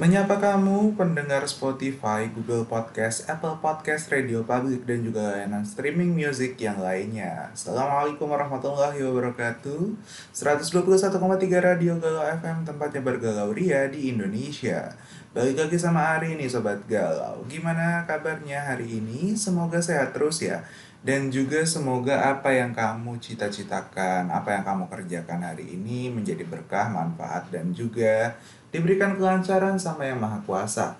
Menyapa kamu pendengar Spotify, Google Podcast, Apple Podcast, Radio Public, dan juga layanan streaming music yang lainnya. Assalamualaikum warahmatullahi wabarakatuh. 121,3 Radio Galau FM, tempatnya bergalau ria di Indonesia. Balik lagi sama Ari nih Sobat Galau. Gimana kabarnya hari ini? Semoga sehat terus ya. Dan juga semoga apa yang kamu cita-citakan, apa yang kamu kerjakan hari ini menjadi berkah, manfaat, dan juga diberikan kelancaran sama yang maha kuasa.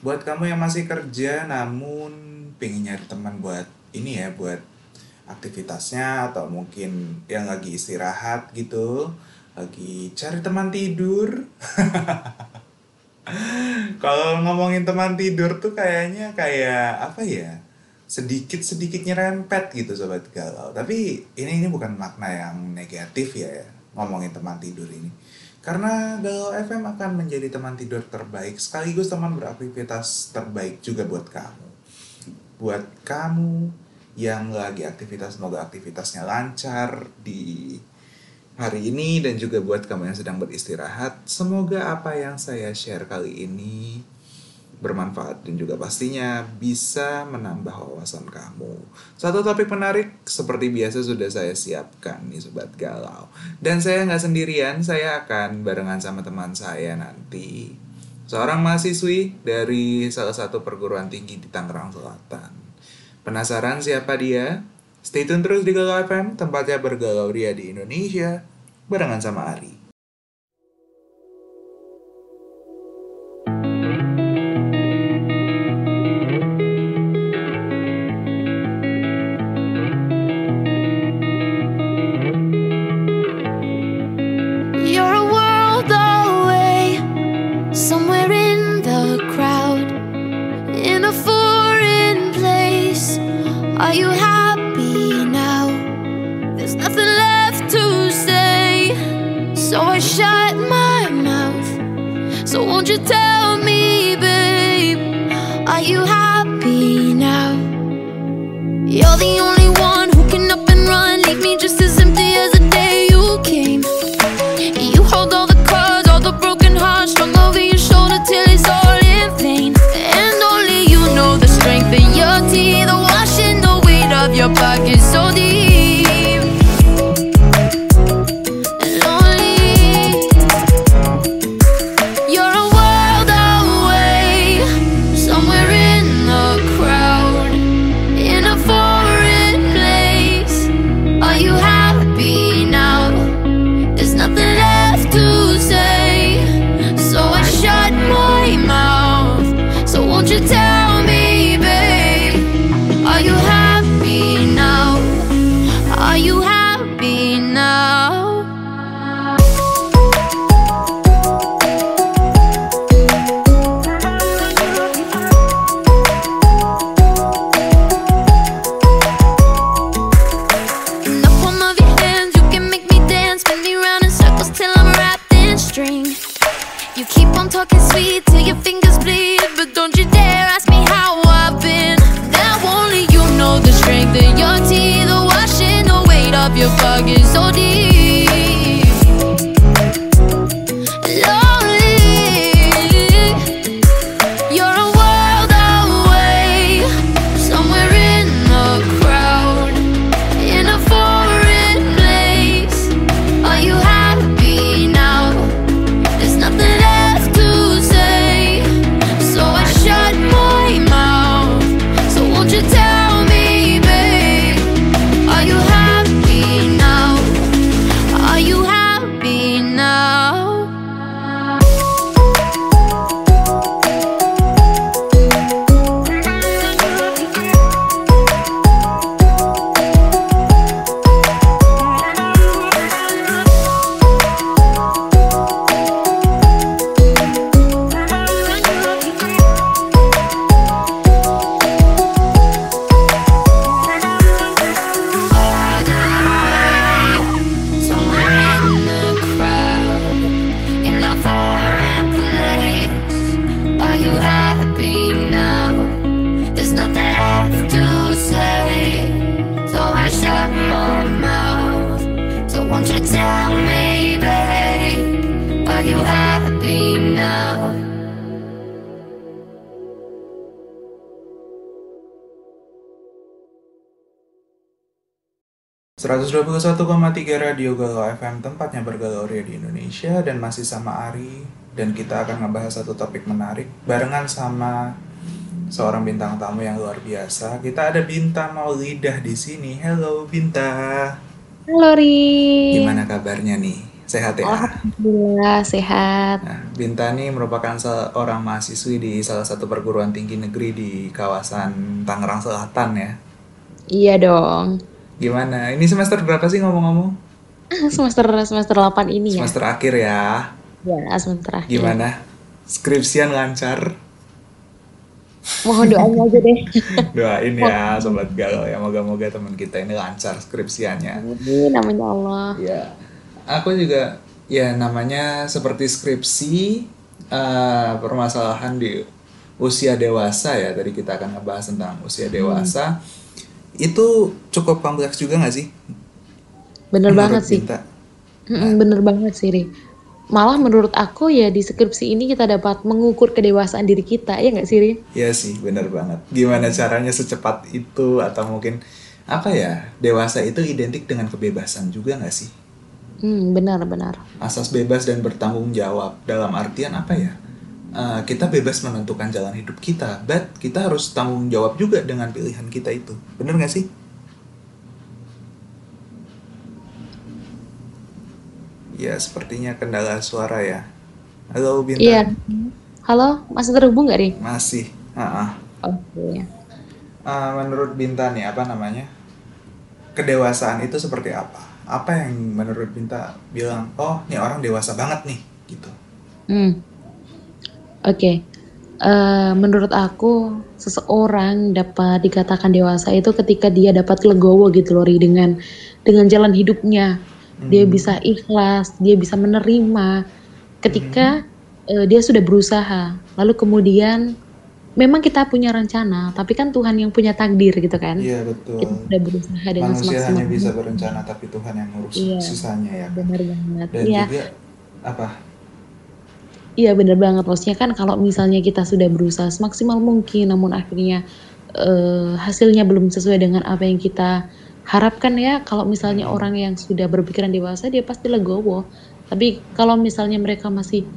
Buat kamu yang masih kerja namun pengen nyari teman buat ini ya, buat aktivitasnya atau mungkin yang lagi istirahat gitu, lagi cari teman tidur. Kalau ngomongin teman tidur tuh kayaknya kayak apa ya? sedikit sedikit nyerempet gitu sobat galau tapi ini ini bukan makna yang negatif ya, ya ngomongin teman tidur ini karena Galau FM akan menjadi teman tidur terbaik sekaligus teman beraktivitas terbaik juga buat kamu. Buat kamu yang lagi aktivitas, semoga aktivitasnya lancar di hari ini dan juga buat kamu yang sedang beristirahat. Semoga apa yang saya share kali ini bermanfaat dan juga pastinya bisa menambah wawasan kamu. Satu topik menarik seperti biasa sudah saya siapkan nih Sobat Galau. Dan saya nggak sendirian, saya akan barengan sama teman saya nanti. Seorang mahasiswi dari salah satu perguruan tinggi di Tangerang Selatan. Penasaran siapa dia? Stay tune terus di Galau FM, tempatnya bergalau ria di Indonesia, barengan sama Ari. you tell 121,3 Radio Galau FM tempatnya bergalau ria di Indonesia dan masih sama Ari dan kita akan ngebahas satu topik menarik barengan sama seorang bintang tamu yang luar biasa. Kita ada Binta Maulidah di sini. Hello Binta. Halo Ri. Gimana kabarnya nih? Sehat ya? Alhamdulillah sehat. Nah, Binta nih merupakan seorang mahasiswi di salah satu perguruan tinggi negeri di kawasan Tangerang Selatan ya. Iya dong. Gimana? Ini semester berapa sih ngomong-ngomong? semester semester 8 ini ya. Semester akhir ya. Ya, semester akhir. Gimana? Skripsian lancar? Mohon doanya aja deh. Doain ya sobat galau ya. Moga-moga teman kita ini lancar skripsiannya. Ini namanya Allah. Ya. Aku juga ya namanya seperti skripsi uh, permasalahan di usia dewasa ya. Tadi kita akan ngebahas tentang usia dewasa. Hmm itu cukup kompleks juga gak sih? Bener menurut banget sih. Nah. Bener banget sih, Ri. Malah menurut aku ya di skripsi ini kita dapat mengukur kedewasaan diri kita, ya nggak sih, Ri? Iya sih, bener banget. Gimana caranya secepat itu atau mungkin apa ya, dewasa itu identik dengan kebebasan juga nggak sih? Hmm, benar-benar. Asas bebas dan bertanggung jawab dalam artian apa ya? Uh, kita bebas menentukan jalan hidup kita, but kita harus tanggung jawab juga dengan pilihan kita itu. Bener gak sih? Ya, sepertinya kendala suara ya. Halo, Bintang. Iya. Halo, masih terhubung gak, Ri? Masih. Uh-uh. Oke. Okay. Uh, menurut Binta nih, apa namanya? Kedewasaan itu seperti apa? Apa yang menurut Binta bilang, oh, ini orang dewasa banget nih, gitu. Hmm Oke, uh, menurut aku seseorang dapat dikatakan dewasa itu ketika dia dapat legowo gitu loh dengan dengan jalan hidupnya. Dia hmm. bisa ikhlas, dia bisa menerima ketika, uh, dia sudah berusaha. Lalu kemudian memang kita punya rencana, tapi kan Tuhan yang punya takdir gitu kan. Iya betul. Kita sudah berusaha dengan Manusia hanya bisa berencana, tapi Tuhan yang ngurus Iya, sisanya ya benar banget. Dan Iya. juga apa Iya bener banget. Maksudnya kan kalau misalnya kita sudah berusaha semaksimal mungkin namun akhirnya uh, hasilnya belum sesuai dengan apa yang kita harapkan ya. Kalau misalnya orang yang sudah berpikiran dewasa dia pasti legowo. Tapi kalau misalnya mereka masih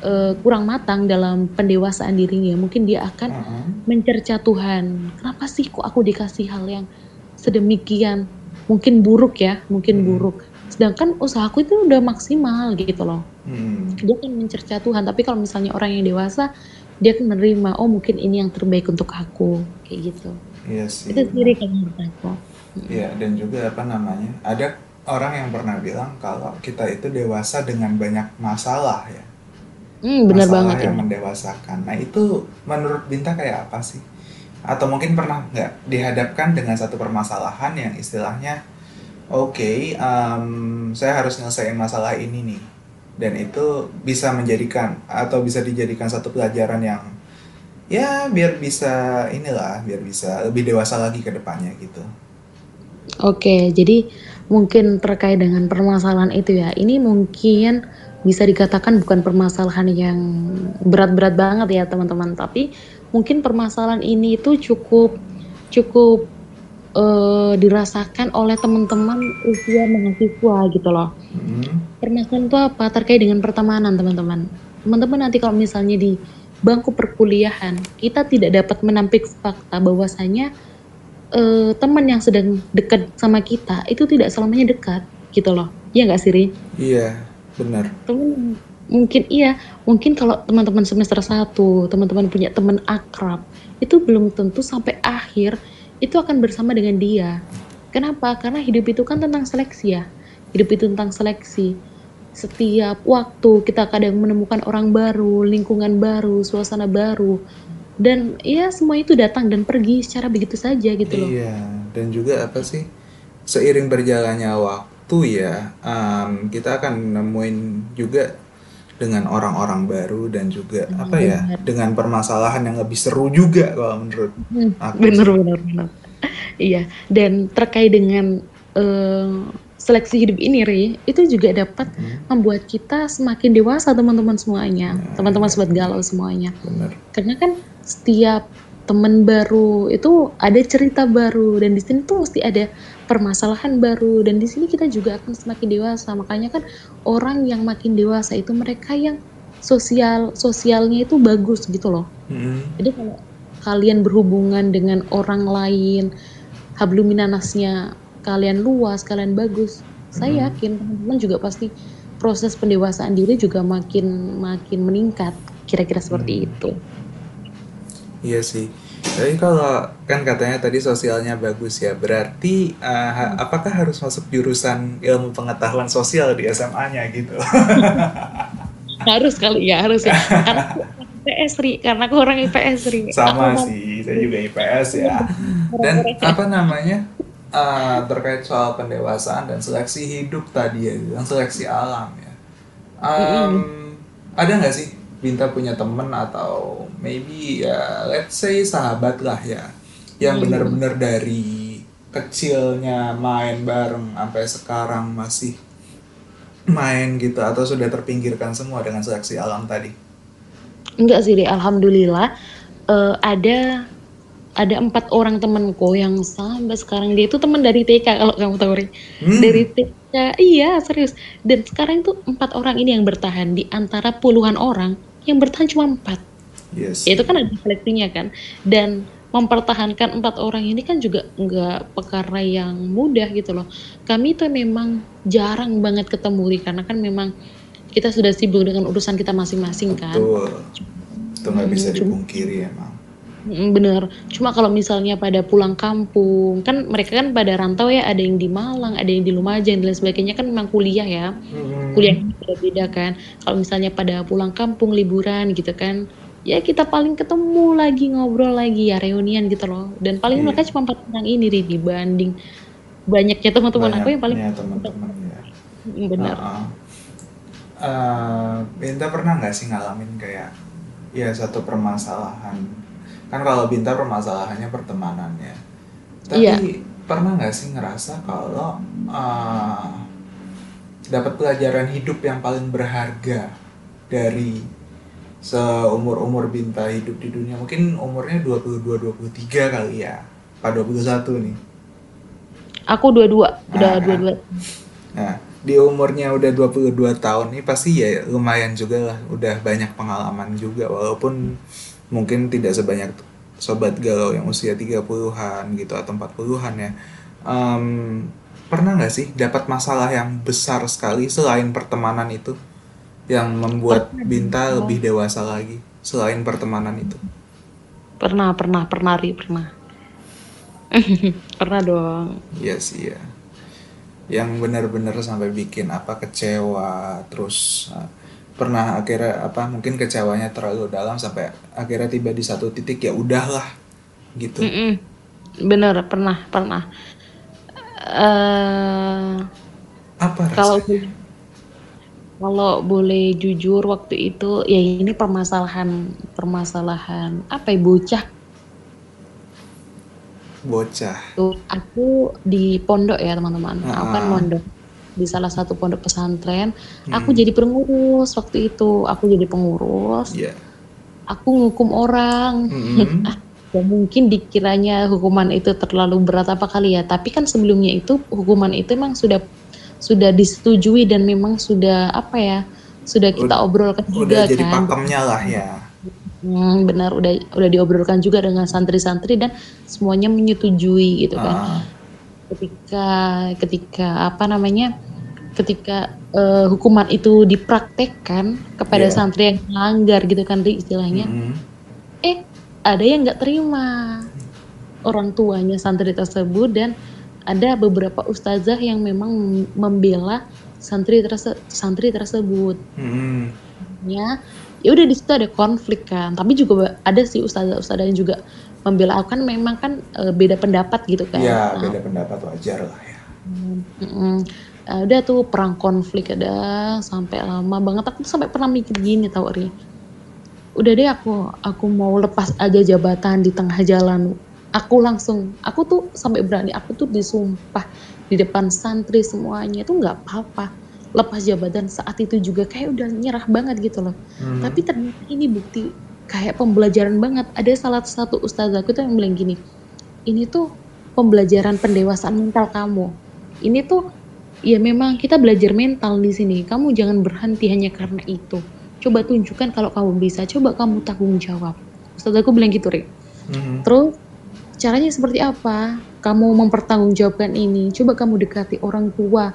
uh, kurang matang dalam pendewasaan dirinya mungkin dia akan uh -huh. mencerca Tuhan. Kenapa sih kok aku dikasih hal yang sedemikian? Mungkin buruk ya mungkin hmm. buruk. Sedangkan usahaku itu udah maksimal gitu loh hmm. dia kan mencerca Tuhan. Tapi kalau misalnya orang yang dewasa dia kan menerima oh mungkin ini yang terbaik untuk aku. Kayak gitu. Iya sih. Itu sendiri kan menurut aku iya dan juga apa namanya ada orang yang pernah bilang kalau kita itu dewasa dengan banyak masalah ya. Hmm, benar masalah banget yang ya. mendewasakan. Nah itu menurut Binta kayak apa sih? Atau mungkin pernah nggak dihadapkan dengan satu permasalahan yang istilahnya oke okay, um, saya harus nyelesain masalah ini nih dan itu bisa menjadikan atau bisa dijadikan satu pelajaran yang ya biar bisa inilah biar bisa lebih dewasa lagi ke depannya gitu Oke, jadi mungkin terkait dengan permasalahan itu ya. Ini mungkin bisa dikatakan bukan permasalahan yang berat-berat banget ya teman-teman, tapi mungkin permasalahan ini itu cukup cukup uh, dirasakan oleh teman-teman usia mahasiswa gitu loh. Hmm. Permasalahan itu apa? Terkait dengan pertemanan teman-teman. Teman-teman nanti kalau misalnya di bangku perkuliahan kita tidak dapat menampik fakta bahwasanya uh, teman yang sedang dekat sama kita itu tidak selamanya dekat gitu loh. Iya nggak sih Rin? Iya, benar. Temen mungkin iya, mungkin kalau teman-teman semester 1, teman-teman punya teman akrab, itu belum tentu sampai akhir itu akan bersama dengan dia. Kenapa? Karena hidup itu kan tentang seleksi ya. Hidup itu tentang seleksi. Setiap waktu kita kadang menemukan orang baru, lingkungan baru, suasana baru. Dan ya semua itu datang dan pergi secara begitu saja gitu loh. Iya, dan juga apa sih? Seiring berjalannya waktu ya, um, kita akan nemuin juga dengan orang-orang baru dan juga hmm, apa ya dengan permasalahan yang lebih seru juga kalau menurut hmm, aku bener bener bener iya dan terkait dengan uh, seleksi hidup ini Ri itu juga dapat hmm. membuat kita semakin dewasa teman-teman semuanya. Ya, teman-teman ya. sobat galau semuanya. Bener. karena kan setiap teman baru itu ada cerita baru dan di sini tuh mesti ada permasalahan baru. Dan di sini kita juga akan semakin dewasa. Makanya kan orang yang makin dewasa itu mereka yang sosial sosialnya itu bagus gitu loh. Mm-mm. jadi kalau kalian berhubungan dengan orang lain habluminanasnya kalian luas kalian bagus saya yakin teman-teman juga pasti proses pendewasaan diri juga makin makin meningkat. Kira-kira seperti itu. Iya sih. Tapi kalau kan katanya tadi sosialnya bagus ya, berarti uh, ha- apakah harus masuk jurusan ilmu pengetahuan sosial di SMA-nya gitu? harus kali ya harus ya karena aku IPS Ri karena aku orang IPS Ri Sama Aku mau- sih, saya juga IPS ya. Dan apa namanya? uh, terkait soal pendewasaan dan seleksi hidup tadi ya, yang seleksi alam ya. Um, Ada nggak sih Binta punya temen atau maybe ya let's say sahabat lah ya, yang benar-benar dari kecilnya main bareng sampai sekarang masih main gitu atau sudah terpinggirkan semua dengan seleksi alam tadi? Enggak sih, Ri. Alhamdulillah eh, ada ada empat orang temanku yang sampai sekarang dia itu teman dari TK kalau kamu tahu Ri. Hmm. Dari TK, iya serius. Dan sekarang itu empat orang ini yang bertahan di antara puluhan orang yang bertahan cuma empat. Yes. Itu kan ada seleksinya kan. Dan mempertahankan empat orang ini kan juga nggak perkara yang mudah gitu loh. Kami itu memang jarang banget ketemu karena kan memang kita sudah sibuk dengan urusan kita masing-masing kan. Betul. Itu nggak bisa Hmm, dipungkiri emang. Mm, Bener, cuma kalau misalnya pada pulang kampung, kan mereka kan pada rantau ya, ada yang di Malang, ada yang di Lumajang, dan lain sebagainya kan memang kuliah ya, kuliah beda-beda kan. Kalau misalnya pada pulang kampung liburan gitu kan, ya kita paling ketemu lagi ngobrol lagi ya reunian gitu loh. Dan paling Iya. mereka cuma empat orang ini Ri, dibanding banyaknya teman-teman aku yang paling Banyaknya teman-teman ya. Bener. Heeh. Eh, Binta pernah nggak sih ngalamin kayak ya satu permasalahan kan kalau Binta permasalahannya pertemanan ya tapi Iya. pernah nggak sih ngerasa kalau eh, dapat pelajaran hidup yang paling berharga dari seumur umur Binta hidup di dunia mungkin umurnya 22-23 kali ya Pak 21 nih Aku dua-dua, udah Ah. dua-dua. Nah, di umurnya udah 22 tahun nih pasti ya lumayan juga lah, udah banyak pengalaman juga walaupun mungkin tidak sebanyak sobat galau yang usia 30-an gitu atau 40-an ya. Em, pernah nggak sih dapat masalah yang besar sekali selain pertemanan itu yang membuat Pernah. Binta lebih dewasa lagi selain pertemanan itu? Pernah, pernah, pernah, Ri, pernah. pernah dong. Iya sih ya. Yang benar-benar sampai bikin apa kecewa, terus uh, pernah akhirnya apa mungkin kecewanya terlalu dalam sampai akhirnya tiba di satu titik ya udahlah gitu. Mm-mm. Bener, pernah, pernah. eh Apa kalau kalau boleh jujur waktu itu ya ini permasalahan permasalahan apa ya bocah Bocah. tuh aku di pondok ya teman-teman aku kan Ah. mondok di salah satu pondok pesantren aku Hmm. jadi pengurus waktu itu aku jadi pengurus Iya. aku ngukum orang Mm-mm. ya mungkin dikiranya hukuman itu terlalu berat apa kali ya tapi kan sebelumnya itu hukuman itu memang sudah sudah disetujui dan memang sudah apa ya sudah kita Ud- obrolkan Udah juga jadi kan pakemnya lah ya. Hmm, benar udah udah diobrolkan juga dengan santri-santri dan semuanya menyetujui gitu kan Ah, ketika ketika apa namanya ketika eh, hukuman itu dipraktekkan kepada Iya. santri yang melanggar gitu kan Ri, istilahnya mm-mm. eh ada yang nggak terima orang tuanya santri tersebut dan ada beberapa ustazah yang memang membela santri terse santri tersebut Mm-mm. ya ya udah di situ ada konflik kan tapi juga ada sih ustazah ustazah yang juga membela aku kan memang kan eh, beda pendapat gitu kan. Ya Nah, beda pendapat wajar lah ya. mm-mm. Eh, udah tuh perang konflik ada sampai lama banget. Aku tuh sampai pernah mikir gini tau Ri. Udah deh aku aku mau lepas aja jabatan di tengah jalan. Aku langsung aku tuh sampai berani aku tuh disumpah di depan santri semuanya. Itu nggak apa-apa. Lepas jabatan saat itu juga kayak udah nyerah banget gitu loh. Mhm. tapi ternyata ini bukti kayak pembelajaran banget ada salah satu ustazahku tuh yang bilang gini ini tuh pembelajaran pendewasaan mental kamu. Ini tuh ya memang kita belajar mental di sini. Kamu jangan berhenti hanya karena itu. Coba tunjukkan kalau kamu bisa. Coba kamu tanggung jawab. Ustaz aku bilang gitu, Rik. Mhm. Terus caranya seperti apa? Kamu mempertanggungjawabkan ini. Coba kamu dekati orang tua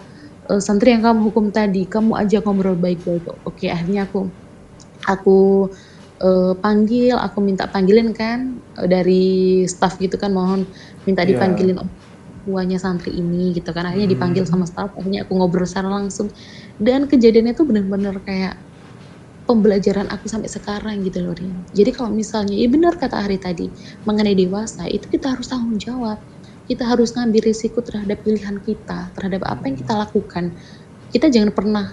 eh, santri yang kamu hukum tadi. Kamu ajak ngobrol baik-baik. Oke, akhirnya aku aku eh, panggil, aku minta panggilin kan eh, dari staff gitu kan mohon minta Iya. dipanggilin orang tuanya santri ini gitu kan. Akhirnya dipanggil Mhm. sama staff, akhirnya aku ngobrol secara langsung. Dan kejadiannya tuh bener-bener kayak pembelajaran aku sampai sekarang gitu loh Rin. Jadi kalau misalnya, ya benar kata Ari tadi, mengenai dewasa itu kita harus tanggung jawab. Kita harus ngambil risiko terhadap pilihan kita, terhadap apa yang kita lakukan. Kita jangan pernah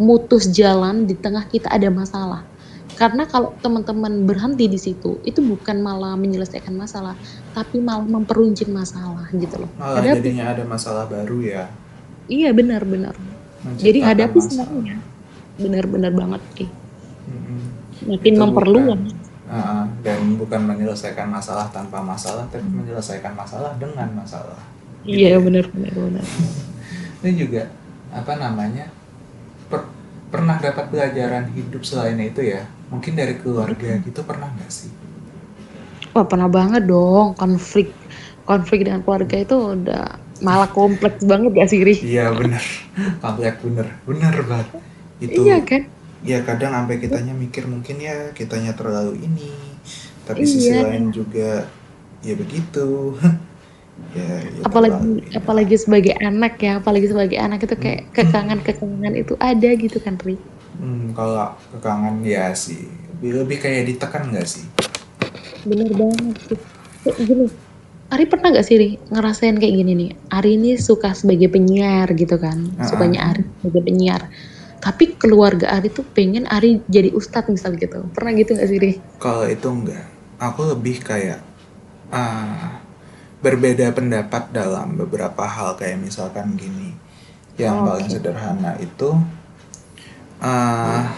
mutus jalan di tengah kita ada masalah. Karena kalau teman-teman berhenti di situ, itu bukan malah menyelesaikan masalah, tapi malah memperuncing masalah gitu loh. Malah Hadapi. jadinya ada masalah baru ya. Iya benar-benar. Jadi hadapi masalah. semuanya. Benar-benar banget sih. Mhm. Makin Itu memperluas. bukan- Ah, dan bukan menyelesaikan masalah tanpa masalah, tapi menyelesaikan masalah dengan masalah. Gitu Iya ya. benar-benar benar. Ini juga apa namanya pernah dapat pelajaran hidup selain itu ya? Mungkin dari keluarga gitu pernah nggak sih? Wah pernah banget dong konflik konflik dengan keluarga itu udah malah kompleks banget gak sih Ri? Iya bener, komplek bener, bener banget. Itu Iya kan? ya kadang sampai kitanya mikir mungkin ya kitanya terlalu ini, tapi sisi Iya. lain juga ya begitu. ya, ya Apalagi terlalu ini. apalagi sebagai anak ya, apalagi sebagai anak itu kayak Hmm. kekangan-kekangan itu ada gitu kan Ri? Hmm, kalau kekangan ya sih, lebih, lebih kayak ditekan nggak sih? Bener banget sih. Gini, Ari pernah gak sih Ri, ngerasain kayak gini nih? Ari ini suka sebagai penyiar gitu kan, Ah, sukanya Ari sebagai penyiar. Tapi keluarga Ari tuh pengen Ari jadi ustadz misal gitu. Pernah gitu gak sih Ri? Kalau itu enggak, aku lebih kayak ah, berbeda pendapat dalam beberapa hal kayak misalkan gini. Yang Oh, paling oke. sederhana itu ah,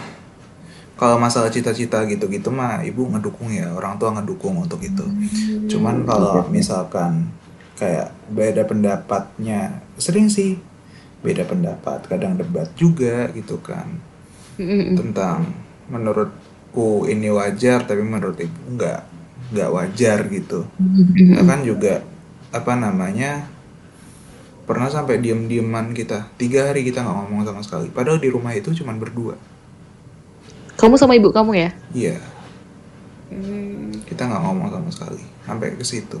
kalau masalah cita-cita gitu-gitu mah ibu ngedukung ya, orang tua ngedukung untuk itu. Cuman kalau misalkan kayak beda pendapatnya, sering sih beda pendapat, kadang debat juga gitu kan Mm-mm. tentang menurutku ini wajar tapi menurut ibu nggak nggak wajar gitu Mm-mm. bahkan juga apa namanya pernah sampai diem-dieman kita. Tiga hari kita nggak ngomong sama sekali. Padahal di rumah itu cuman berdua. Kamu sama ibu kamu ya? iya. Hmm, kita nggak ngomong sama sekali. Sampai ke situ.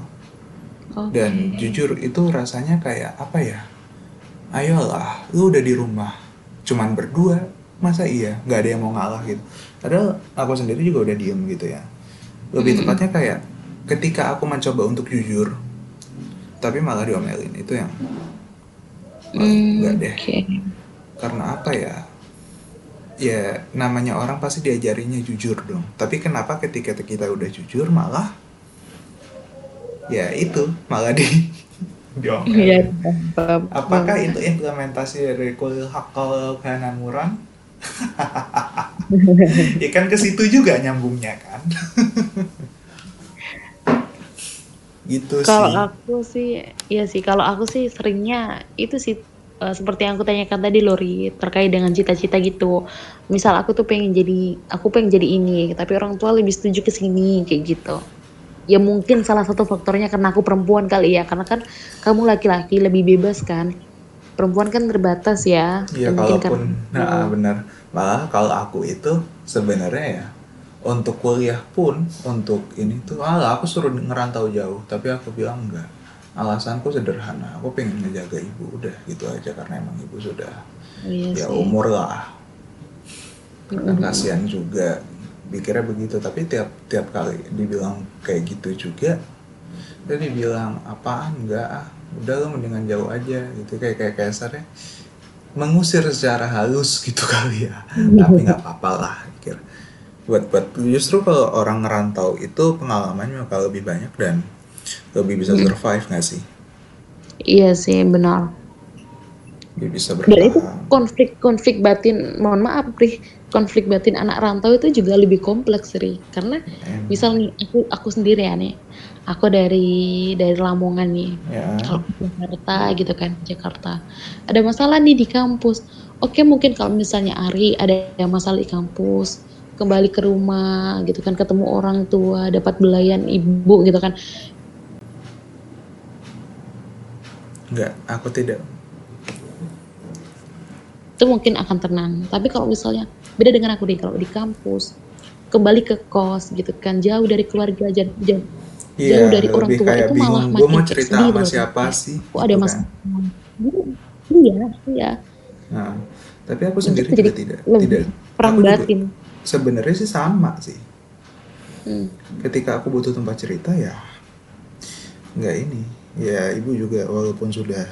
Oke. dan jujur itu rasanya kayak apa ya? Ayolah lu udah di rumah cuman berdua masa iya? Nggak ada yang mau ngalah gitu. Padahal aku sendiri juga udah diem gitu ya. Lebih Mm-mm. tepatnya kayak ketika aku mencoba untuk jujur tapi malah diomelin itu yang wah, Hmm, nggak deh Oke. karena apa ya ya namanya orang pasti diajarinya jujur dong tapi kenapa ketika kita udah jujur malah ya itu malah di diomelin Iya. Apakah itu implementasi dari kulil hakal kana murang? ya kan ke situ juga nyambungnya kan. gitu Kalau sih. aku sih, iya sih. Kalau aku sih seringnya itu sih eh, seperti yang aku tanyakan tadi Lori terkait dengan cita-cita gitu. Misal aku tuh pengen jadi, aku pengen jadi ini, tapi orang tua lebih setuju ke sini kayak gitu. Ya mungkin salah satu faktornya karena aku perempuan kali ya, karena kan kamu laki-laki lebih bebas kan. Perempuan kan terbatas ya. Ya Ya mungkin kalaupun karena nah benar. Malah kalau aku itu sebenarnya ya untuk kuliah pun untuk ini tuh malah aku suruh ngerantau jauh. Tapi aku bilang enggak. Alasanku sederhana. Aku pengen ngejaga ibu. Udah gitu aja. Karena emang ibu sudah iya ya sih. umur lah. Mm-mm. kasihan juga. Pikirnya begitu. Tapi tiap tiap kali dibilang kayak gitu juga dia dibilang apaan? Enggak ah. Udah lo mendingan jauh aja. Gitu. Kayak kayak kasarnya mengusir secara halus gitu kali ya. Tapi nggak apa-apa lah pikir buat buat justru kalau orang ngerantau itu pengalamannya bakal lebih banyak dan lebih bisa survive nggak sih? Iya sih benar. lebih bisa Dan itu bertahan. konflik-konflik batin, mohon maaf Pri, konflik batin anak rantau itu juga lebih kompleks Ri karena Em, misal nih aku aku sendiri ya nih aku dari dari Lamongan nih ya. kalau Jakarta gitu kan Jakarta. Ada masalah nih di kampus. Oke mungkin kalau misalnya Ari ada masalah di kampus kembali ke rumah gitu kan ketemu orang tua dapat belayan ibu gitu kan. Enggak aku tidak. Itu mungkin akan tenang. Tapi kalau misalnya beda dengan aku nih kalau di kampus kembali ke kos gitu kan jauh dari keluarga jauh, jauh, jauh Iya, dari orang tua itu malah gue makin mau cerita sedih sama siapa sih? Kok ada gitu kan. masalah iya iya. Nah tapi aku sendiri jadi tidak tidak perang batin sebenarnya sih sama sih. Hmm. ketika aku butuh tempat cerita ya nggak ini. Ya ibu juga walaupun sudah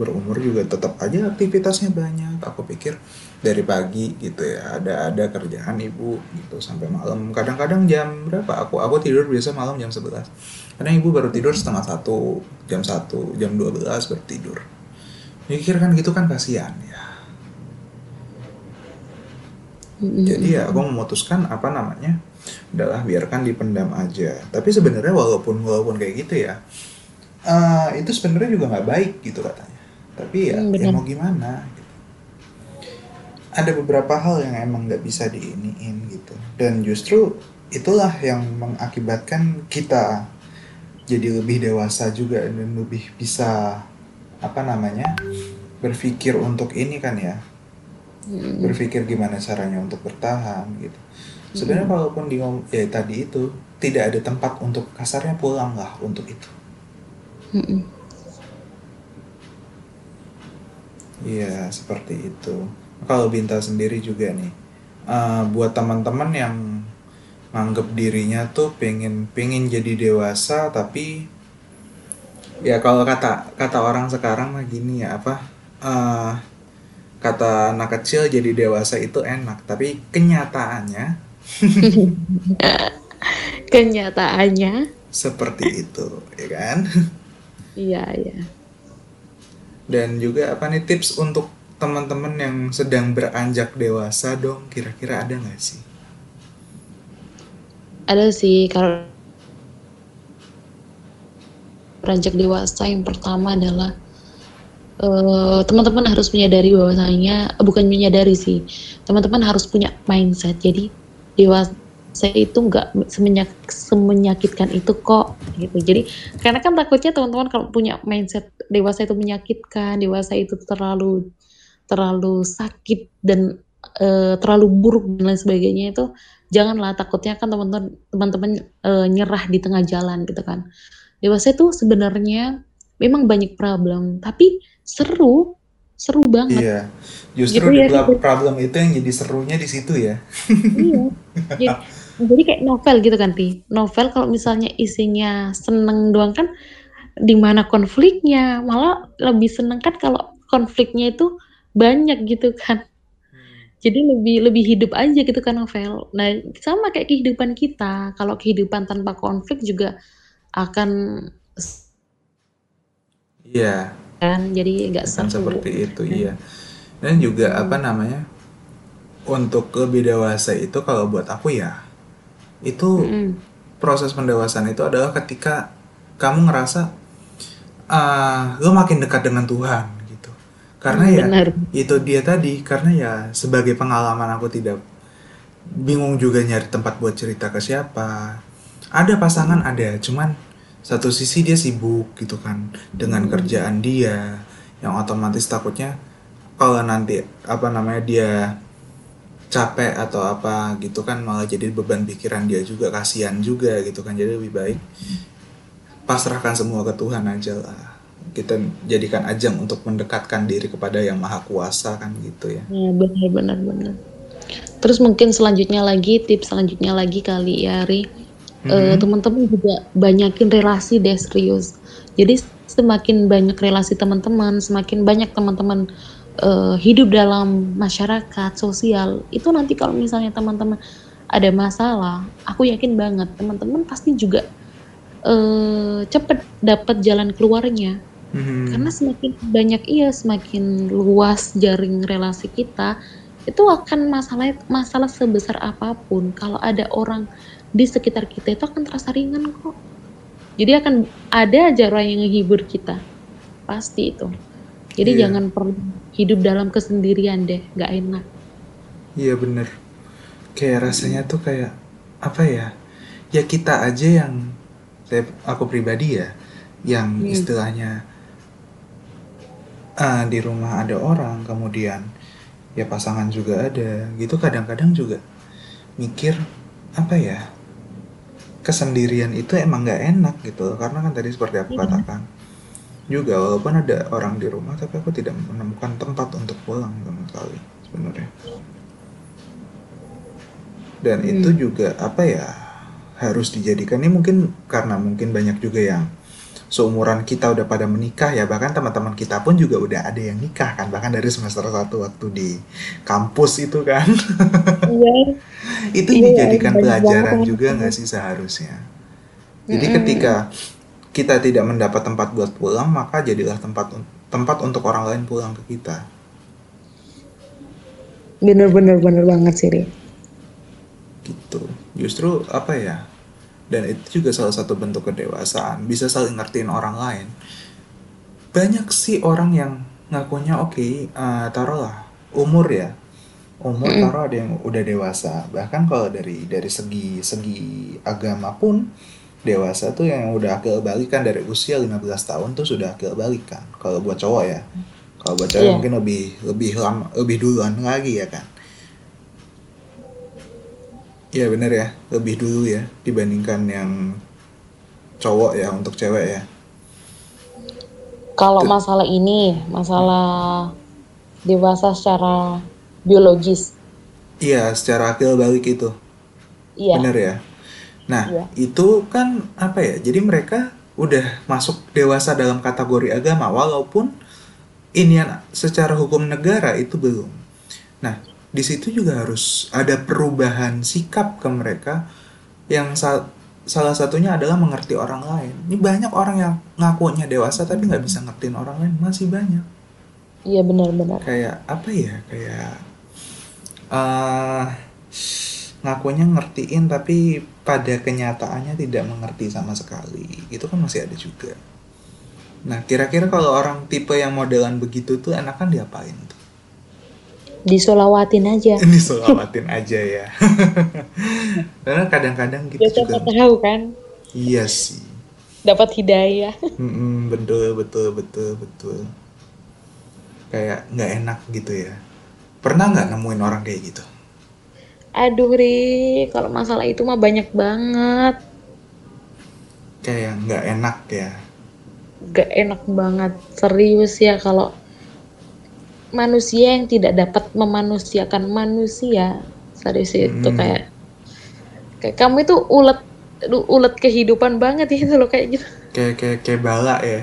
berumur juga tetap aja aktivitasnya banyak. Aku pikir dari pagi gitu ya ada ada kerjaan ibu gitu sampai malam. Kadang-kadang jam berapa? Aku aku tidur biasa malam jam 11 kadang ibu baru tidur setengah satu jam satu jam 12 baru tidur. Mikir kan gitu kan kasihan ya Mm, mm, jadi ya aku memutuskan apa namanya adalah biarkan dipendam aja. Tapi sebenarnya walaupun walaupun kayak gitu ya eh, itu sebenarnya juga nggak baik gitu katanya. Tapi ya mm, ya mau gimana gitu. ada beberapa hal yang emang nggak bisa diiniin gitu. Dan justru itulah yang mengakibatkan kita jadi lebih dewasa juga dan lebih bisa apa namanya berpikir untuk ini kan ya Mm, berpikir gimana caranya untuk bertahan gitu. Sebenarnya mm, kalaupun di ya tadi itu tidak ada tempat untuk kasarnya pulang lah untuk itu. mm, mm. Iya seperti itu. Kalau Binta sendiri juga nih, eh, buat teman-teman yang nganggep dirinya tuh pengen pengen jadi dewasa tapi ya kalau kata kata orang sekarang mah gini ya apa eh, kata anak kecil jadi dewasa itu enak tapi kenyataannya kenyataannya? Seperti itu ya kan? Iya iya. Dan juga apa nih tips untuk teman-teman yang sedang beranjak dewasa dong kira-kira ada nggak sih? Ada sih kalau beranjak dewasa yang pertama adalah eh, teman-teman harus menyadari bahwasanya eh, bukan menyadari sih. Teman-teman harus punya mindset. Jadi dewasa itu nggak semenyak, semenyakitkan itu kok gitu. Jadi karena kan takutnya teman-teman kalau punya mindset dewasa itu menyakitkan dewasa itu terlalu terlalu sakit dan eh, terlalu buruk dan lain sebagainya itu janganlah. Takutnya kan teman-teman teman-teman eh, nyerah di tengah jalan gitu kan. Dewasa itu sebenarnya memang banyak problem tapi seru seru banget. Iya justru gitu di ya pla- problem itu yang jadi serunya di situ ya. Iya. Jadi, jadi kayak novel gitu kan Ti. Novel kalau misalnya isinya seneng doang kan di mana konfliknya malah lebih seneng kan kalau konfliknya itu banyak gitu kan. Jadi lebih lebih hidup aja gitu kan novel. Nah sama kayak kehidupan kita. Kalau kehidupan tanpa konflik juga akan iya kan? Jadi nggak akan seru. seperti itu iya. Dan juga Hmm. apa namanya untuk lebih dewasa itu kalau buat aku ya itu Mm-mm. proses pendewasaan itu adalah ketika kamu ngerasa ah lo makin dekat dengan Tuhan gitu. Karena Hmm, ya benar. itu dia tadi karena ya sebagai pengalaman aku tidak bingung juga nyari tempat buat cerita ke siapa. Ada pasangan ada cuman satu sisi dia sibuk gitu kan dengan Hmm. kerjaan dia yang otomatis takutnya kalau nanti apa namanya dia capek atau apa gitu kan malah jadi beban pikiran dia juga kasihan juga gitu kan jadi lebih baik pasrahkan semua ke Tuhan aja lah kita jadikan ajang untuk mendekatkan diri kepada yang maha kuasa kan gitu ya Ya, benar benar benar. Terus mungkin selanjutnya lagi tips selanjutnya lagi kali ya Ri. Eh, Mhm. teman-teman juga banyakin relasi deh serius. Jadi semakin banyak relasi teman-teman, semakin banyak teman-teman eh, hidup dalam masyarakat sosial. Itu nanti kalau misalnya teman-teman ada masalah, aku yakin banget teman-teman pasti juga eh, cepet dapat jalan keluarnya. Mhm. Karena semakin banyak iya, semakin luas jaring relasi kita, itu akan masalah masalah sebesar apa pun kalau ada orang di sekitar kita itu akan terasa ringan kok jadi akan ada aja orang yang menghibur kita pasti itu jadi Iya. jangan pernah hidup dalam kesendirian deh nggak enak Iya bener. Kayak rasanya tuh kayak apa ya? Ya kita aja yang saya aku pribadi ya, yang Hmm. istilahnya ah, di rumah ada orang, kemudian ya pasangan juga ada, gitu kadang-kadang juga mikir apa ya? Kesendirian itu emang nggak enak gitu, karena kan tadi seperti aku Iya. katakan juga walaupun ada orang di rumah, tapi aku tidak menemukan tempat untuk pulang sama sekali sebenarnya dan Hmm. itu juga apa ya harus dijadikan ini mungkin karena mungkin banyak juga yang seumuran kita udah pada menikah ya bahkan teman-teman kita pun juga udah ada yang nikah kan bahkan dari semester 1 waktu di kampus itu kan iya itu Iya, dijadikan banyak pelajaran banget. juga nggak sih seharusnya jadi Mm-mm. ketika kita tidak mendapat tempat buat pulang maka jadilah tempat tempat untuk orang lain pulang ke kita bener-bener bener banget sih Ri. gitu justru apa ya dan itu juga salah satu bentuk kedewasaan bisa saling ngertiin orang lain. Banyak sih orang yang ngakunya oke eh, taruhlah umur ya. Umur taruh ada yang udah dewasa. Bahkan kalau dari dari segi segi agama pun dewasa tuh yang udah akil balik kan dari usia 15 tahun tuh sudah akil balik kan kalau buat cowok ya. Kalau buat cewek Iya. mungkin lebih lebih lama lebih duluan lagi ya kan Iya bener ya, lebih dulu ya dibandingkan yang cowok ya untuk cewek ya. kalau Tuh. masalah ini masalah dewasa secara biologis Iya, secara akil balik itu, iya bener ya. Nah, Iya. itu kan apa ya? Jadi mereka udah masuk dewasa dalam kategori agama, walaupun ini secara hukum negara itu belum. Nah, di situ juga harus ada perubahan sikap ke mereka yang sa- salah satunya adalah mengerti orang lain. Ini banyak orang yang ngakunya dewasa tapi nggak bisa ngertiin orang lain, masih banyak. iya benar-benar Kayak apa ya? Kayak eh ngakunya ngertiin tapi pada kenyataannya tidak mengerti sama sekali. Itu kan masih ada juga. Nah, kira-kira kalau orang tipe yang modelan begitu tuh enakan diapain? Disolawatin aja Ini selawatin aja ya. Karena kadang-kadang gitu ya juga. tahu kan Iya sih. dapat hidayah Mm-mm, betul betul betul betul. Kayak nggak enak gitu ya. Pernah nggak nemuin orang kayak gitu? aduh Ri kalau masalah itu mah banyak banget Kayak nggak enak ya. gak enak banget serius ya kalau manusia yang tidak dapat memanusiakan manusia serius itu Hmm. kayak kayak kamu itu ulet ulet kehidupan banget itu loh kayak gitu Kayak kayak kayak bala ya.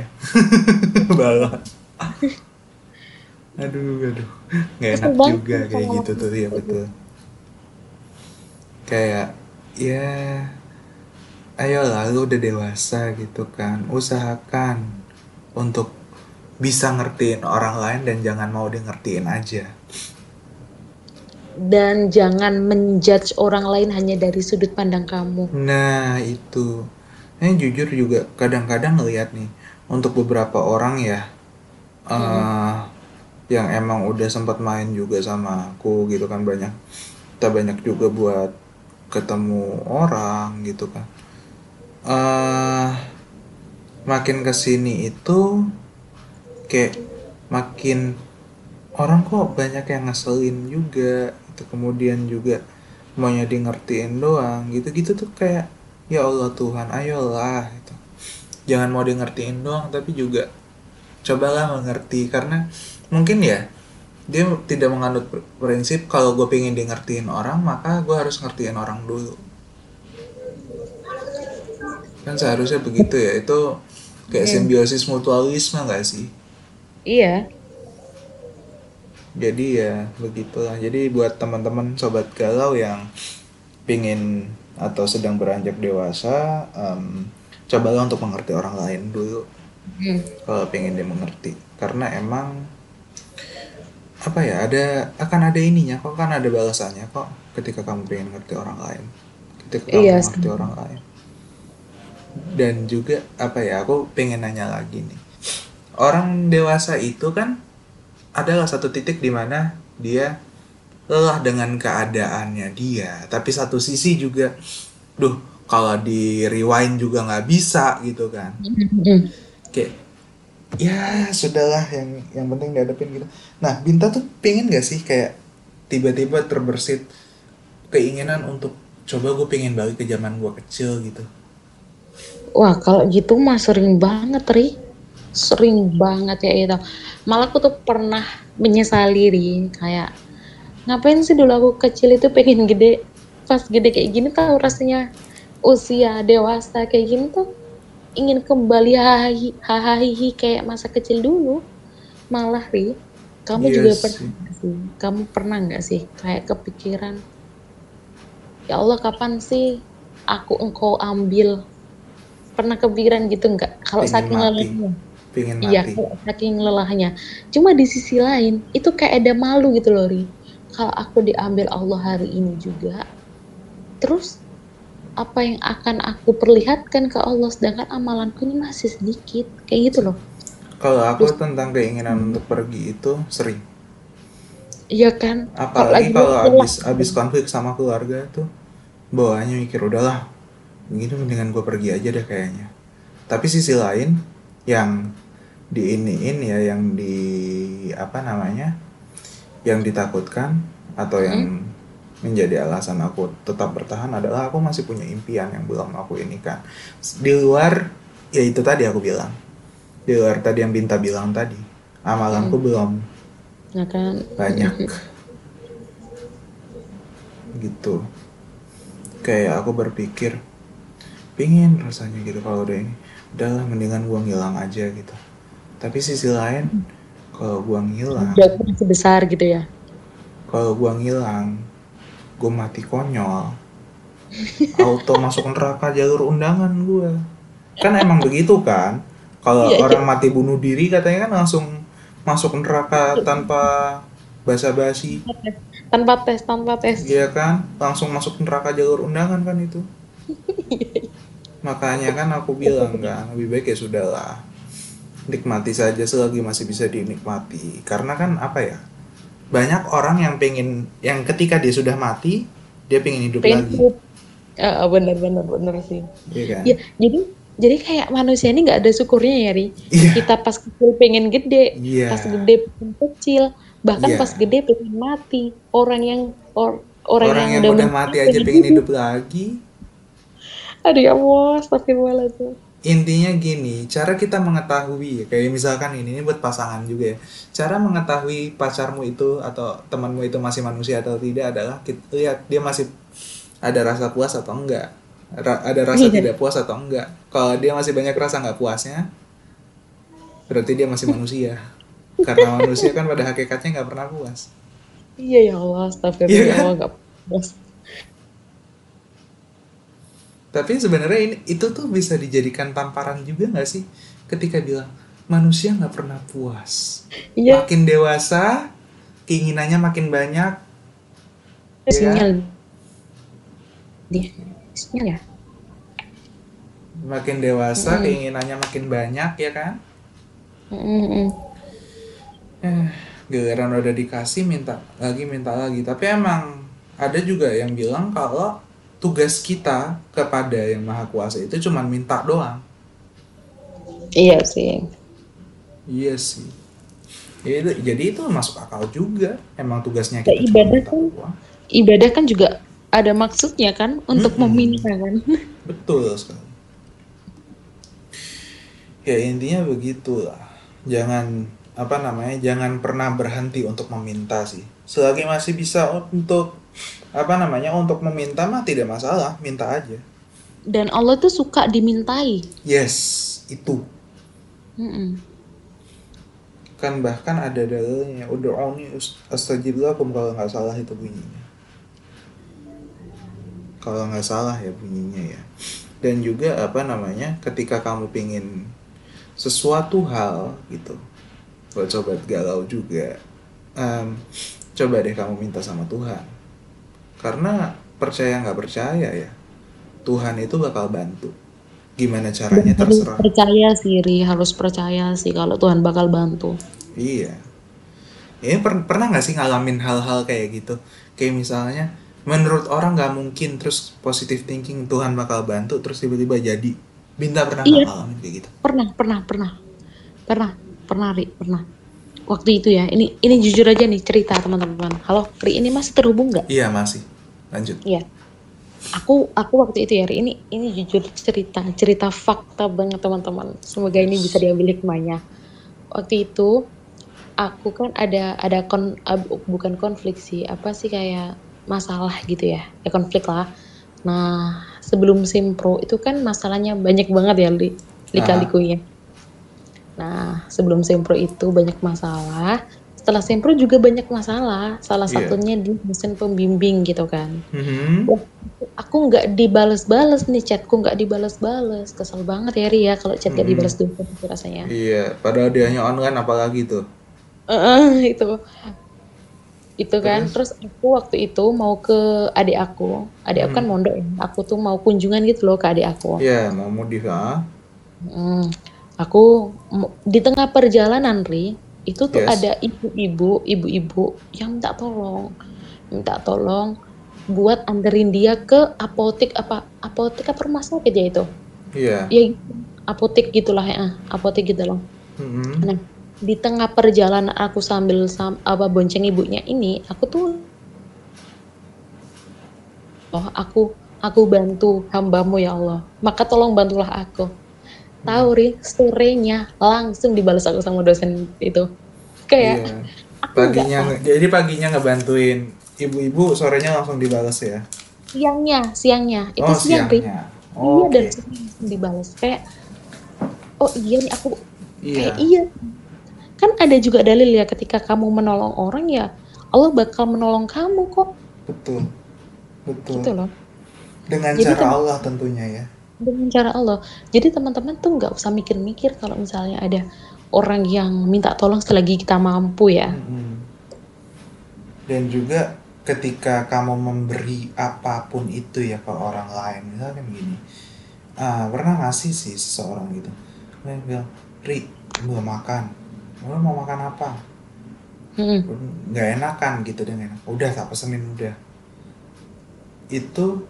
bala. Aduh aduh. Nggak enak banget juga kayak gitu tuh ya betul. Kayak ya ayolah lu udah dewasa gitu kan usahakan untuk bisa ngertiin orang lain dan jangan mau di ngertiin aja. Dan jangan menjudge orang lain hanya dari sudut pandang kamu. Nah itu. Ini jujur juga kadang-kadang ngeliat nih untuk beberapa orang ya eh yang emang udah sempat main juga sama aku gitu kan banyak kita banyak juga buat ketemu orang gitu kan. Eh makin ke sini itu kayak makin orang kok banyak yang ngeselin juga. Itu kemudian juga maunya di ngertiin doang gitu-gitu tuh kayak ya Allah Tuhan ayolah gitu. Jangan mau di ngertiin doang tapi juga cobalah mengerti. Karena mungkin ya dia tidak menganut pr- prinsip kalau gue pengen di ngertiin orang maka gue harus ngertiin orang dulu. Kan seharusnya begitu ya. Itu kayak simbiosis mutualisme nggak sih iya. Jadi ya begitulah. Jadi buat teman-teman sobat galau yang pingin atau sedang beranjak dewasa em, cobalah untuk mengerti orang lain dulu. Hmm. kalau pengen dia mengerti. Karena emang apa ya ada akan ada ininya kok kan ada balasannya kok ketika kamu pengen ngerti orang lain. Ketika kamu Iya ngerti orang lain. Dan juga apa ya aku pengen nanya lagi nih orang dewasa itu kan adalah satu titik di mana dia lelah dengan keadaannya dia tapi satu sisi juga duh kalau di rewind juga nggak bisa gitu kan Mm-mm. kayak ya sudahlah yang yang penting dihadapin gitu nah Binta tuh pengen gak sih kayak tiba-tiba terbersit keinginan untuk coba gue pengen balik ke zaman gue kecil gitu Wah, kalau gitu mah sering banget, Ri. Sering banget ya itu. Malah aku tuh pernah menyesali, Ri. Kayak, ngapain sih dulu aku kecil itu pengen gede. Pas gede kayak gini tahu rasanya usia dewasa kayak gini tuh ingin kembali hahaha kayak masa kecil dulu. Malah, Ri. Kamu iya juga pernah sih? Kamu pernah nggak sih kayak kepikiran, ya Allah kapan sih aku engkau ambil pernah kepikiran gitu nggak kalau saking lelahnya pengen iya mati. kalau saking lelahnya. Cuma di sisi lain itu kayak ada malu gitu loh Ri. Kalau aku diambil Allah hari ini juga terus apa yang akan aku perlihatkan ke Allah sedangkan amalanku ini masih sedikit kayak gitu loh. Kalau aku terus tentang keinginan untuk pergi itu sering. Iya kan? Apalagi kalau lelah abis abis konflik sama keluarga tuh bawaannya mikir udahlah begini mendingan gue pergi aja deh kayaknya. Tapi sisi lain yang di iniin ya yang di apa namanya yang ditakutkan atau yang Hmm? menjadi alasan aku tetap bertahan adalah aku masih punya impian yang belum aku ini kan. Di luar ya itu tadi aku bilang. Di luar tadi yang Binta bilang tadi. Amalanku Hmm. belum. Nah kan? Banyak. Gitu. Kayak aku berpikir pingin rasanya gitu kalau udah ini. Udahlah mendingan gua ngilang aja gitu tapi sisi lain kalau gua ngilang. Udah masih besar gitu ya? Kalau gua ngilang gua mati konyol. Auto masuk neraka jalur undangan gua. Kan emang begitu kan? Kalau iya iya. orang mati bunuh diri katanya kan langsung masuk neraka tanpa basa-basi. Tanpa tes tanpa tes Iya kan, langsung masuk neraka jalur undangan kan itu. Makanya kan aku bilang kan, lebih baik ya sudahlah. Nikmati saja selagi masih bisa dinikmati. Karena kan apa ya, banyak orang yang pengen, yang ketika dia sudah mati, dia pengen hidup pengen lagi. hidup Ah, bener bener bener sih Iya kan? ya jadi jadi kayak manusia ini nggak ada syukurnya ya Ri Iya, kita pas kecil pengen gede iya, pas gede pengen kecil bahkan iya. pas gede pengen mati orang yang or- orang, Orang yang yang udah mati aja pengen pengen hidup hidup lagi. aduh ya Allah astagfirullahaladzim Intinya gini, cara kita mengetahui, kayak misalkan ini, ini buat pasangan juga ya. Cara mengetahui pacarmu itu atau temanmu itu masih manusia atau tidak adalah kita lihat dia masih ada rasa puas atau enggak. Ra- ada rasa iya tidak puas atau enggak. Kalau dia masih banyak rasa nggak puasnya, berarti dia masih manusia. Karena manusia kan pada hakikatnya nggak pernah puas. iya ya Allah Iya astagfirullah ya kan? Nggak puas Tapi sebenarnya ini itu tuh bisa dijadikan tamparan juga nggak sih? Ketika bilang manusia nggak pernah puas. iya Makin dewasa, keinginannya makin banyak, ya kan? sinyal dia sinyal ya Makin dewasa, Mm-mm. keinginannya makin banyak, ya kan? Mm-mm. Eh, giliran udah dikasih minta lagi minta lagi. Tapi emang ada juga yang bilang kalau tugas kita kepada yang maha kuasa itu cuma minta doang. iya sih Iya sih. Ya, itu- jadi itu masuk akal juga. Emang tugasnya Ya, kita ibadah kan doang. ibadah kan juga ada maksudnya kan untuk Mm-mm. meminta kan Betul sekali. Ya intinya begitulah. Jangan apa namanya? Jangan pernah berhenti untuk meminta sih. Selagi masih bisa untuk apa namanya? Untuk meminta mah tidak masalah, minta aja. dan Allah tuh suka dimintai Yes, itu. Mm-mm. Kan bahkan ada dalilnya. Ud'uni astajib lakum kalau nggak salah itu bunyinya. Kalau nggak salah ya bunyinya ya. Dan juga apa namanya? Ketika kamu pingin sesuatu hal gitu buat sobat galau juga em, coba deh kamu minta sama Tuhan karena percaya nggak percaya ya Tuhan itu bakal bantu. Gimana caranya harus terserah. percaya sih Ri. Harus percaya sih kalau Tuhan bakal bantu. Iya. Ini per- pernah nggak sih ngalamin hal-hal kayak gitu? Kayak misalnya menurut orang nggak mungkin terus positive thinking Tuhan bakal bantu terus tiba-tiba jadi. Binta pernah iya. ngalamin kayak gitu? Pernah pernah pernah. Pernah pernah Ri pernah waktu itu ya ini ini jujur aja nih cerita teman-teman. Halo Ri ini masih terhubung nggak? Iya masih. Lanjut. Iya. Aku aku waktu itu ya Ri, ini ini jujur cerita cerita fakta banget teman-teman. Semoga ini bisa diambil hikmahnya. Waktu itu aku kan ada ada kon bukan konflik sih apa sih kayak masalah gitu ya. Ya konflik lah. Nah sebelum simpro itu kan masalahnya banyak banget ya li Aha. lika-likunya nah sebelum simpro itu banyak masalah setelah simpro juga banyak masalah. Salah iya. satunya di mesin pembimbing gitu kan. Mhm. Wah, aku nggak dibales-bales nih chatku nggak dibales-bales. Kesel banget ya Ria kalau chat gak Mhm. dibales dulu gitu rasanya. Iya padahal dia hanya online apalagi tuh? Eh, itu. Itu kan. Terus? Terus aku waktu itu mau ke adik aku. Adik aku kan Mhm. mondok ya. Aku tuh mau kunjungan gitu loh ke adik aku. Iya mau modif ah. Hmm, aku di tengah perjalanan Ri itu tuh yes. ada ibu-ibu ibu-ibu yang minta tolong. Minta tolong buat anterin dia ke apotek apa apotek apa rumah sakit ya itu? Iya. Ya gitu. apotek gitulah ya. Apotek gitu loh. Mhm. nah di tengah perjalanan aku sambil sam, apa bonceng ibunya ini aku tuh oh aku aku bantu hambamu ya Allah. Maka tolong bantulah aku tahu ri story-nya langsung dibalas aku sama dosen itu. Kayak iya. paginya jadi paginya ngebantuin ibu-ibu sorenya langsung dibales ya? Siangnya siangnya. Itu oh siang ri siangnya. Iya oke. dan langsung dibalas. Kayak oh iya nih aku iya. kayak iya. Kan ada juga dalil ya ketika kamu menolong orang ya Allah bakal menolong kamu kok. Betul. Betul. Gitu loh. Dengan jadi cara tem- Allah tentunya ya dengan cara Allah. Jadi teman-teman tuh nggak usah mikir-mikir kalau misalnya ada orang yang minta tolong selagi kita mampu ya. Dan juga ketika kamu memberi apa pun itu ya ke orang lain misalkan gini ah pernah ngasih sih seseorang gitu? Dia bilang Ri mau makan. Lo mau makan apa? Nggak enakan gitu enak. Udah tak pesenin udah. Itu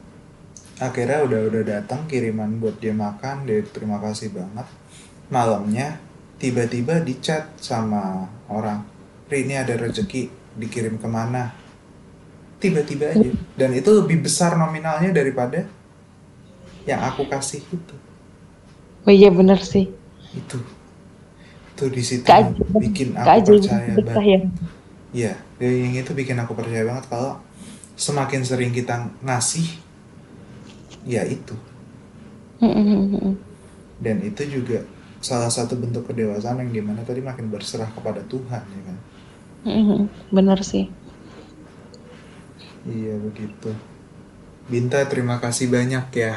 akhirnya udah udah datang kiriman buat dia makan dia terima kasih banget. Malamnya tiba-tiba di chat sama orang Ri ini ada rezeki dikirim ke mana? Tiba-tiba aja. Dan itu lebih besar nominalnya daripada yang aku kasih itu. Oh iya bener sih. Itu. Itu di situ bikin aku percaya banget. ya. Iya, yang itu bikin aku percaya banget kalau semakin sering kita ngasih, ya itu. Dan itu juga salah satu bentuk kedewasaan yang di mana tadi makin berserah kepada Tuhan, ya kan? Bener sih Iya begitu. Binta terima kasih banyak ya.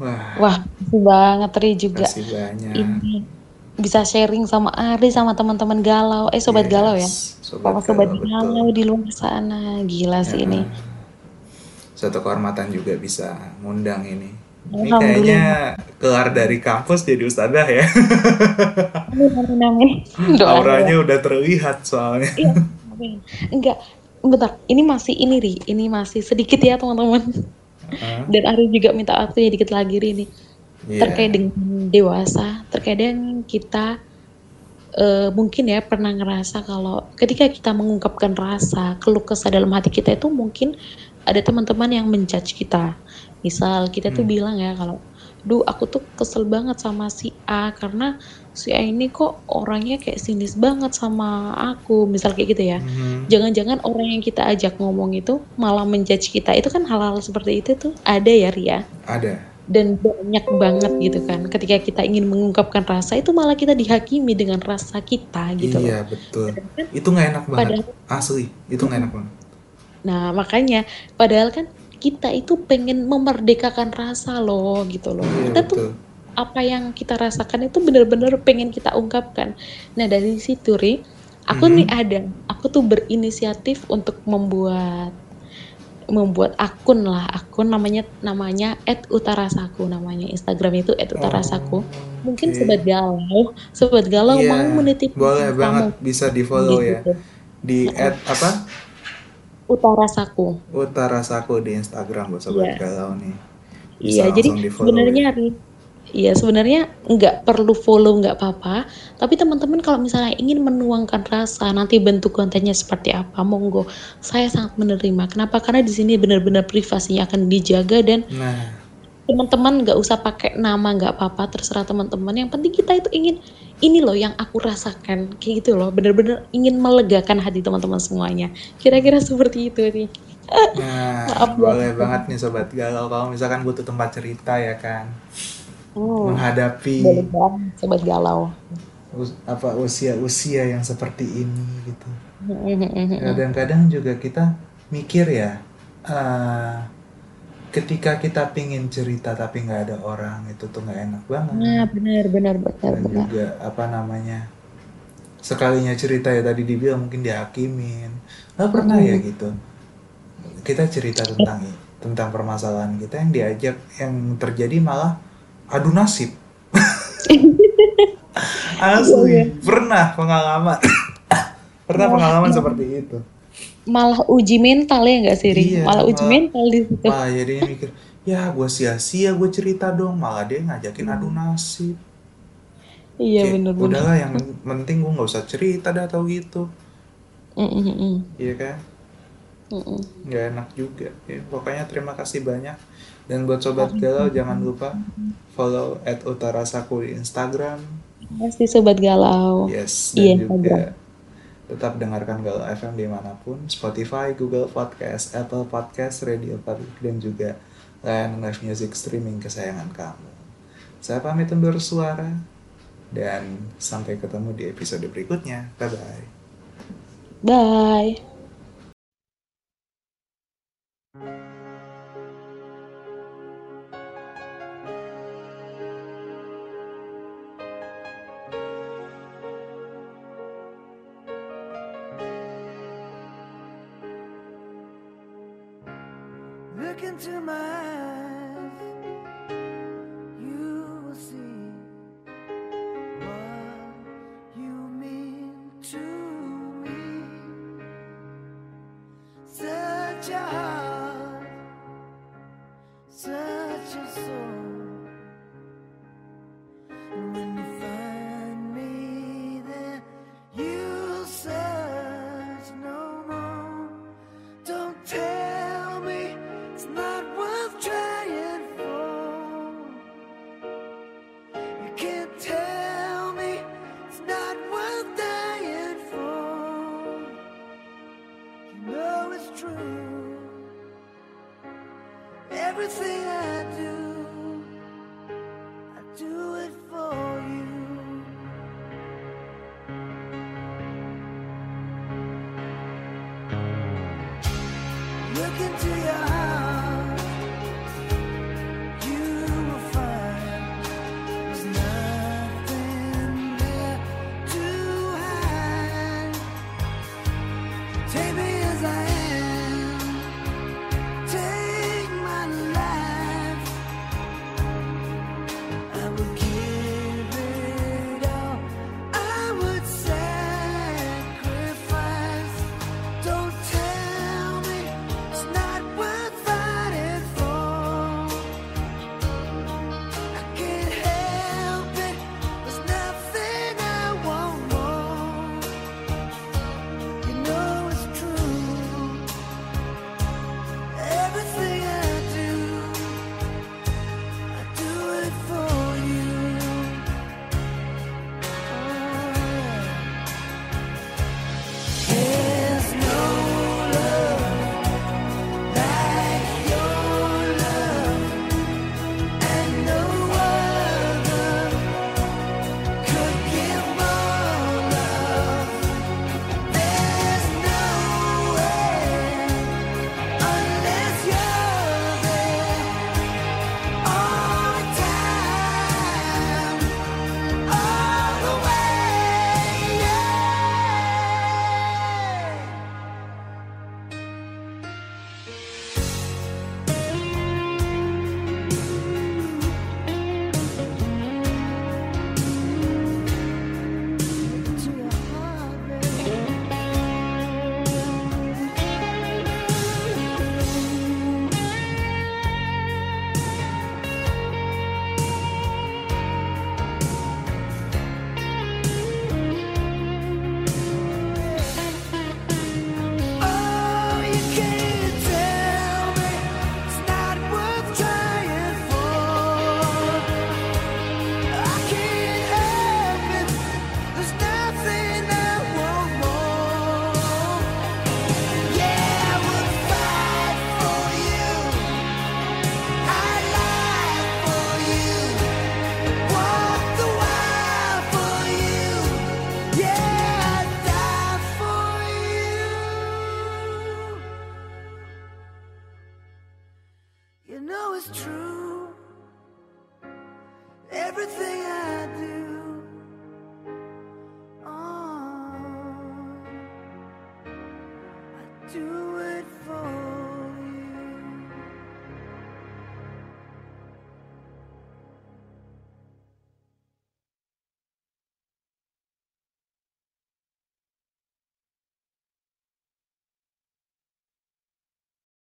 Wah, wah banget Ri juga kasih banyak. ini bisa sharing sama Ari sama teman-teman galau eh sobat galau ya Yes, sobat sobat galau betul. galau di luar sana gila sih ini Satu kehormatan juga bisa ngundang ini. Ini kayaknya keluar dari kampus jadi ustadzah ya. Auranya udah terlihat soalnya. iya enggak bentar. Ini masih ini ri. Ini masih sedikit ya teman-teman. Dan Ari juga minta waktu ya dikit lagi ri ini. Iya. terkait dengan dewasa terkadang kita eh, mungkin ya pernah ngerasa kalau ketika kita mengungkapkan rasa keluh kesah dalam hati kita itu mungkin ada teman-teman yang menjudge kita misal kita tuh Hmm. bilang ya kalau duh aku tuh kesel banget sama si A karena si A ini kok orangnya kayak sinis banget sama aku misal kayak gitu ya Mhm. jangan-jangan orang yang kita ajak ngomong itu malah menjudge kita itu kan hal-hal seperti itu tuh ada ya Ria Ada. dan banyak banget gitu kan ketika kita ingin mengungkapkan rasa itu malah kita dihakimi dengan rasa kita gitu loh Iya betul. Kan Itu nggak enak banget. padahal Asli, itu nggak enak banget. Nah makanya padahal kan kita itu pengen memerdekakan rasa loh gitu loh Iya kita tuh betul. apa yang kita rasakan itu benar-benar pengen kita ungkapkan nah dari situ ri Aku Mhm. nih ada, aku tuh berinisiatif untuk membuat membuat akun lah, akun namanya namanya @utarasaku namanya Instagram itu @utarasaku. Oh, Mungkin oke. sobat galau, sobat galau Iya, mau menitipkan boleh kamu banget bisa di-follow ya. gitu. Di Heeh. at apa? Utarasaku. Utarasaku di Instagram buat sobat Iya. galau nih. Bisa Iya, jadi sebenarnya ya. iya sebenarnya nggak perlu follow nggak apa-apa, tapi teman-teman kalau misalnya ingin menuangkan rasa, nanti bentuk kontennya seperti apa, monggo. Saya sangat menerima. Kenapa? Karena di sini benar-benar privasinya akan dijaga dan Nah, teman-teman nggak usah pakai nama, nggak apa-apa, terserah teman-teman. Yang penting kita itu ingin ini loh yang aku rasakan, kayak gitu loh. Benar-benar ingin melegakan hati teman-teman semuanya. Kira-kira seperti itu nih. nah Maaf boleh banget. banget nih sobat galau kalau misalkan butuh tempat cerita ya kan. Oh, Menghadapi boleh banget sobat galau. us- apa usia-usia yang seperti ini gitu. Hmm. Kadang-kadang juga kita mikir ya, eh, ketika kita pingin cerita tapi nggak ada orang itu tuh nggak enak banget. Nah, benar benar benar Dan benar. juga apa namanya sekalinya cerita ya tadi dibilang mungkin dihakimin. Nggak pernah ya Mm-mm. gitu. Kita cerita tentang tentang permasalahan kita yang diajak yang terjadi malah adu nasib. Iya, Asli iya. pernah pengalaman pernah Malah pengalaman seperti itu. Malah uji mental ya nggak sih, Ri? Iya, Malah uji malah mental di situ. malah jadinya mikir, ya gue sia-sia gue cerita dong, malah dia ngajakin adu nasib. Iya benar benar. udahlah yang penting gue nggak usah cerita dah tau gitu, Mm-mm-mm. iya kan? Mm-mm. Nggak enak juga. Ya, pokoknya terima kasih banyak. Dan buat sobat galau jangan lupa follow at utarasaku di Instagram. Masih sobat galau. Yes, Iya, dan juga Instagram. Tetap dengarkan Galau FM di mana pun, Spotify, Google Podcast, Apple Podcast, Radio Public, dan juga layanan live music streaming kesayangan kamu. Saya pamit undur suara, dan sampai ketemu di episode berikutnya. Bye-bye. Bye. Look